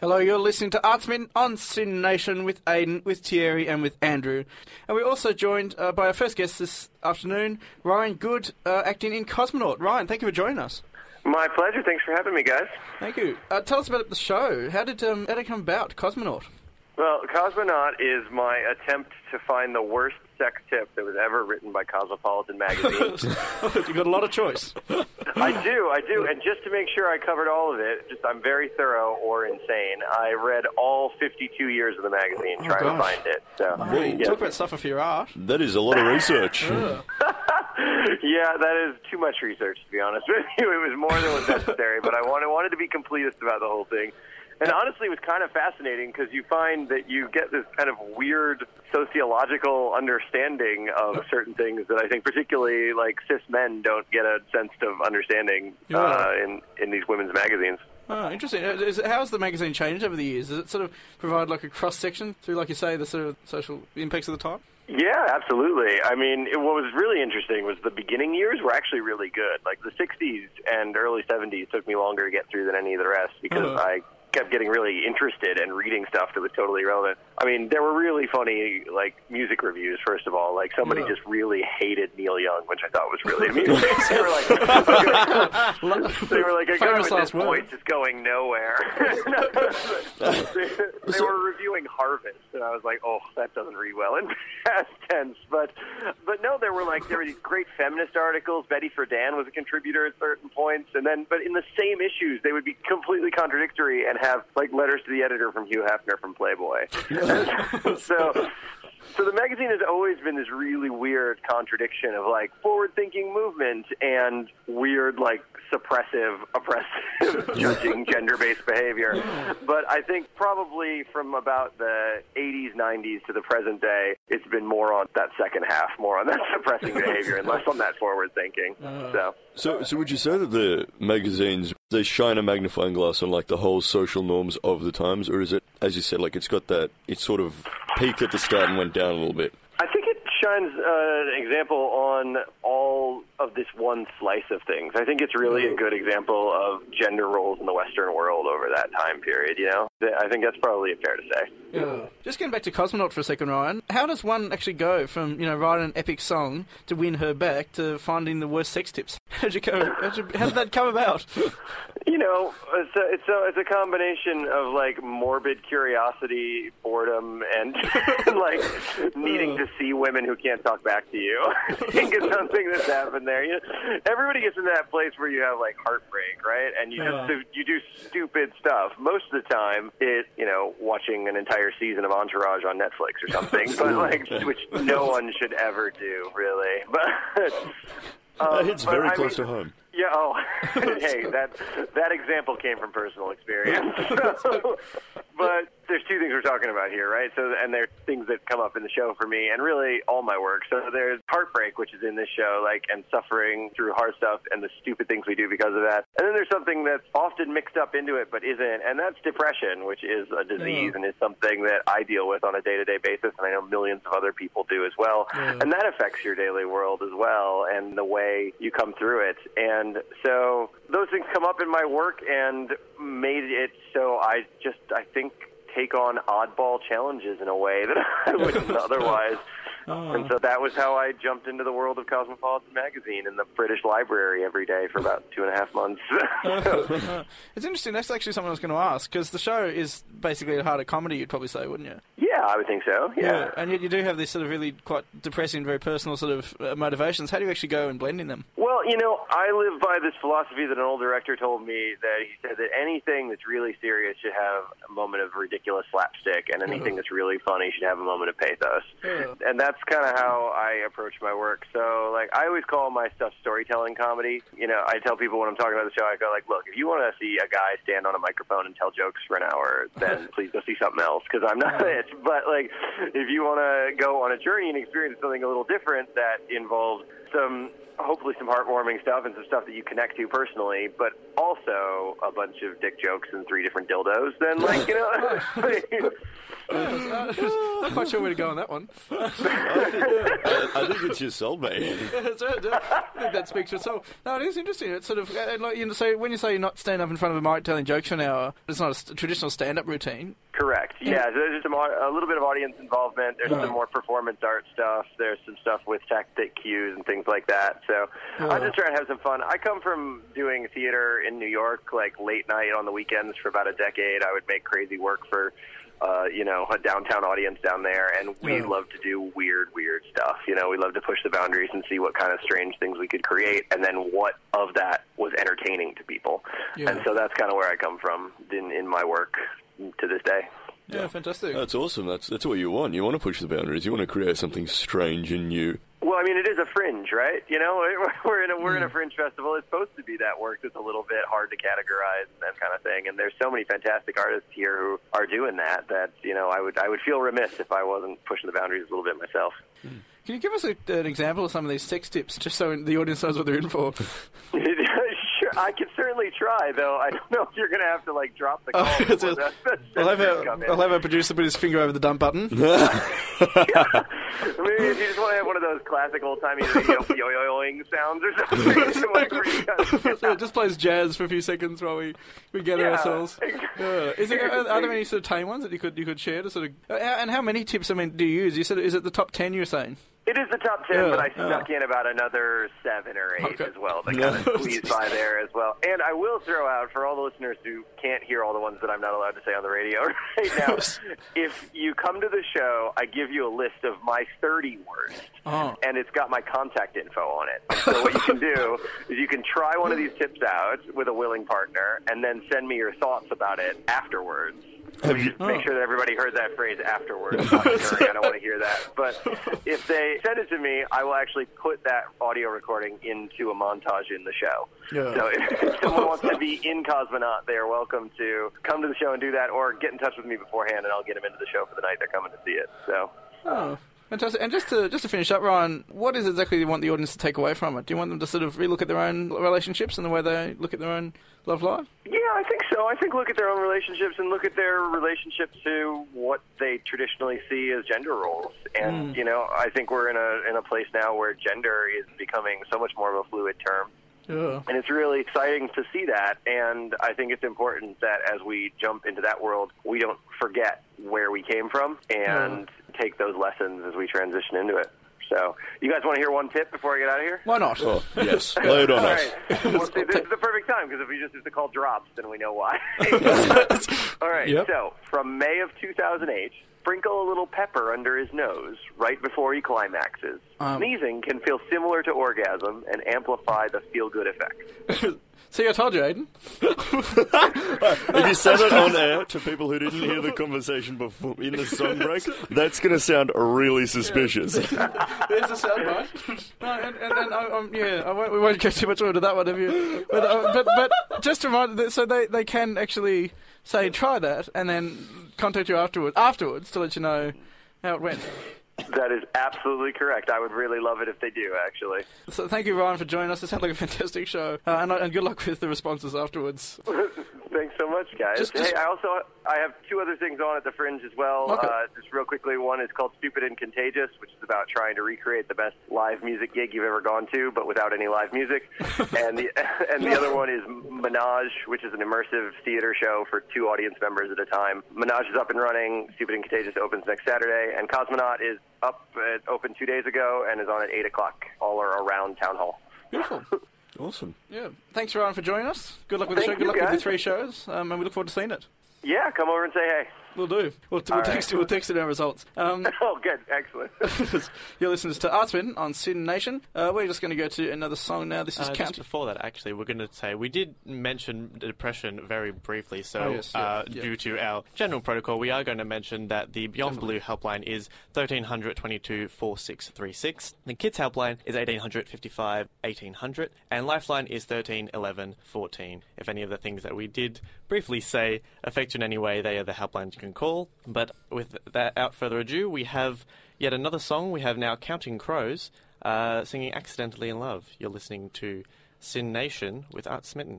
Hello, you're listening to Artsmin on SYN Nation with Ayden, with Thierry, and with Andrew. And we're also joined uh, by our first guest this afternoon, Ryan Good, uh, acting in Cosmonaut. Ryan, thank you for joining us. My pleasure. Thanks for having me, guys. Thank you. Uh, tell us about the show. How did um, how did it come about, Cosmonaut? Well, Cosmonaut is my attempt to find the worst sex tip that was ever written by Cosmopolitan magazine. You've got a lot of choice. I do, I do, and just to make sure I covered all of it, just I'm very thorough or insane. I read all 52 years of the magazine oh, trying to find it. So, Hey, yeah. Talk about suffer for your art. That is a lot of research. yeah, that is too much research to be honest with you. It was more than was necessary, but I wanted wanted to be completist about the whole thing. And honestly, it was kind of fascinating because you find that you get this kind of weird sociological understanding of certain things that I think, particularly like cis men, don't get a sense of understanding Yeah. uh, in in these women's magazines. Oh, interesting. Uh, Is, how has the magazine changed over the years? Does it sort of provide like a cross section through, like you say, the sort of social impacts of the time? Yeah, absolutely. I mean, it, what was really interesting was the beginning years were actually really good. Like the 60s and early 70s took me longer to get through than any of the rest because Uh-huh. I kept getting really interested and reading stuff that was totally irrelevant. I mean, there were really funny like music reviews. First of all, like somebody Yeah. just really hated Neil Young, which I thought was really amusing. they were like, they were like, a guy with this voice is going nowhere. they, they were reviewing Harvest, and I was like, oh, that doesn't read well in past tense. But, but no, there were like there were these great feminist articles. Betty Friedan was a contributor at certain points, and then, but in the same issues, they would be completely contradictory and have like letters to the editor from Hugh Hefner from Playboy. so. So the magazine has always been this really weird contradiction of like forward-thinking movement and weird like suppressive, oppressive, judging gender-based behavior. But I think probably from about the 80s, 90s to the present day, it's been more on that second half, more on that suppressing behavior and less on that forward-thinking. So. So, so would you say that the magazines they shine a magnifying glass on like the whole social norms of the times, or is it, as you said, like it's got that it sort of peaked at the start and went down a little bit? I think it shines uh, an example on all of this one slice of things. I think it's really a good example of gender roles in the Western world over that time period. You know, I think that's probably fair to say. Yeah. Just getting back to Cosmonaut for a second, Ryan. How does one actually go from you know writing an epic song to win her back to finding the worst sex tips? How'd you go? How'd you, how did that come about? You know, it's a, it's a, it's a combination of like morbid curiosity, boredom, and like needing to see women who can't talk back to you. I think it's something that's happened there. You know, everybody gets into that place where you have like heartbreak, right? And you just do, you do stupid stuff. Most of the time, it you know watching an entire season of Entourage on Netflix or something, but like which no one should ever do, really. But um, That hits but very I close mean- to home. yeah. Oh, hey, that that example came from personal experience. So, but there's two things we're talking about here, right? So, and there's things that come up in the show for me, and really all my work. So there's heartbreak, which is in this show, like, and suffering through hard stuff, and the stupid things we do because of that. And then there's something that's often mixed up into it, but isn't, and that's depression, which is a disease and is something that I deal with on a day-to-day basis, and I know millions of other people do as well. And that affects your daily world as well, and the way you come through it. And so those things come up in my work and made it so I just, I think, take on oddball challenges in a way that I wouldn't otherwise. And so that was how I jumped into the world of Cosmopolitan magazine in the British Library every day for about two and a half months. It's interesting. That's actually something I was going to ask because the show is basically a harder comedy. You'd probably say, wouldn't you? yeah, I would think so. Yeah. And yet you do have these sort of really quite depressing, very personal sort of uh, motivations. How do you actually go and blend in them? Well, you know, I live by this philosophy that an old director told me that he said that anything that's really serious should have a moment of ridiculous slapstick, and anything that's really funny should have a moment of pathos. Yeah. And that's kind of how I approach my work. So, like, I always call my stuff storytelling comedy. You know, I tell people when I'm talking about the show, I go like, look, if you want to see a guy stand on a microphone and tell jokes for an hour, then please go see something else because I'm not it. But like, if you want to go on a journey and experience something a little different that involves some hopefully some heartwarming stuff and some stuff that you connect to personally, but also a bunch of dick jokes and three different dildos, then like you know. Not quite sure where to go on that one. I, I think it's just sold, mate. That's right, yeah. I think that speaks for itself. No, it is interesting. It's sort of uh, like you know, so when you say you're not standing up in front of a mic telling jokes for an hour, it's not a st- traditional stand-up routine. Correct. Yeah, so there's some au- a little bit of audience involvement. There's some more performance art stuff. There's some stuff with tactic cues and things like that. So I'm just trying to have some fun. I come from doing theater in New York, like late night on the weekends for about a decade. I would make crazy work for. Uh, you know, a downtown audience down there, and we Yeah. love to do weird, weird stuff. You know, we love to push the boundaries and see what kind of strange things we could create, and then what of that was entertaining to people. Yeah. And so that's kind of where I come from in, in my work to this day. Yeah, fantastic. That's awesome. That's that's what you want. You want to push the boundaries. You want to create something strange and new. Well, I mean, it is a fringe, right? You know, we're in a we're in a hmm. fringe festival. It's supposed to be that work that's a little bit hard to categorize and that kind of thing. And there's so many fantastic artists here who are doing that. That you know, I would I would feel remiss if I wasn't pushing the boundaries a little bit myself. Hmm. Can you give us a, an example of some of these sex tips, just so the audience knows what they're in for? sure, I can certainly try, though. I don't know if you're going to have to like drop the call. Oh, it's before the- the I'll have, censors our, come in. I'll have our producer put his finger over the dump button. Maybe if you just want to have one of those classic old timey yo-yoing sounds or something. it's like really kind so it just plays jazz for a few seconds while we, we gather Yeah. ourselves. Yeah. Is there, are, are there any sort of tame ones that you could you could share to sort of? Uh, and how many tips? I mean, do you use? You said is it the top ten? You're saying? It is the top ten, Yeah, but I yeah. in about another seven or eight Okay. as well. That Yeah. kind of squeezed by there as well. And I will throw out for all the listeners who can't hear all the ones that I'm not allowed to say on the radio right now. if you come to the show, I give you a list of my 30 worst, Oh. and it's got my contact info on it. So what you can do is you can try one of these tips out with a willing partner, and then send me your thoughts about it afterwards. Have you- Please make sure that everybody heard that phrase afterwards. I don't want to hear that. But if they send it to me, I will actually put that audio recording into a montage in the show. Yeah. So if, if someone wants to be in Cosmonaut, they are welcome to come to the show and do that, or get in touch with me beforehand, and I'll get them into the show for the night they're coming to see it. So. Oh, fantastic! And just to just to finish up, Ryan, what is exactly you want the audience to take away from it? Do you want them to sort of relook at their own relationships and the way they look at their own love life? Yeah, I think so. I think look at their own relationships and look at their relationship to what they traditionally see as gender roles. And mm. you know, I think we're in a in a place now where gender is becoming so much more of a fluid term. Yeah. And it's really exciting to see that. And I think it's important that as we jump into that world, we don't forget where we came from and take those lessons as we transition into it. So, you guys want to hear one tip before I get out of here? Why not? Oh yes, lay it on All us. right. Well, see, this is the perfect time because if we just have to call drops, then we know why. All right. Yep. So, from May of 2008, sprinkle a little pepper under his nose right before he climaxes. Um. Sneezing can feel similar to orgasm and amplify the feel-good effect. See, I told you, Ayden. If you said it on air to people who didn't hear the conversation before in the song break, that's going to sound really suspicious. There's a soundbite. no, and, and, and I, um, yeah, I won't, we won't go too much more into that one, have you? But, uh, but, but just to remind, so they, they can actually say try that and then contact you afterwards afterwards to let you know how it went. That is absolutely correct. I would really love it if they do, actually. So thank you, Ryan, for joining us. It sounds like a fantastic show, uh, and, and good luck with the responses afterwards. Thanks so much, guys. Just- just- hey, I also I have two other things on at the Fringe as well. Okay. Uh, just real quickly, one is called Stupid and Contagious, which is about trying to recreate the best live music gig you've ever gone to, but without any live music. and the and the other one is Menage, which is an immersive theater show for two audience members at a time. Menage is up and running. Stupid and Contagious opens next Saturday, and Cosmonaut is up at, opened two days ago and is on at eight o'clock all around Town Hall. Beautiful. Awesome. Yeah. Thanks, Ryan, for joining us. Good luck with the show. Good you, luck with the three shows, um, and we look forward to seeing it. Yeah, come over and say hey. We'll do. We'll, we'll text right. you. We'll text you our results. Um, Oh, good, excellent. you're listening to Artspin on SYN Nation. Uh, we're just going to go to another song now. This is Uh, Count. just before that, actually, we're going to say we did mention depression very briefly. So, Oh, yes, yeah, uh, yeah. due to our general protocol, we are going to mention that the Beyond Blue helpline is 1300 22 4636. The Kids helpline is 1800 55 1800. And Lifeline is 13 11 14. If any of the things that we did briefly say affect you in any way, they are the helplines you can call. But with that, without further ado, we have yet another song. We have now Counting Crows. uh, singing Accidentally in Love. You're listening to SYN Nation with Art Smitten.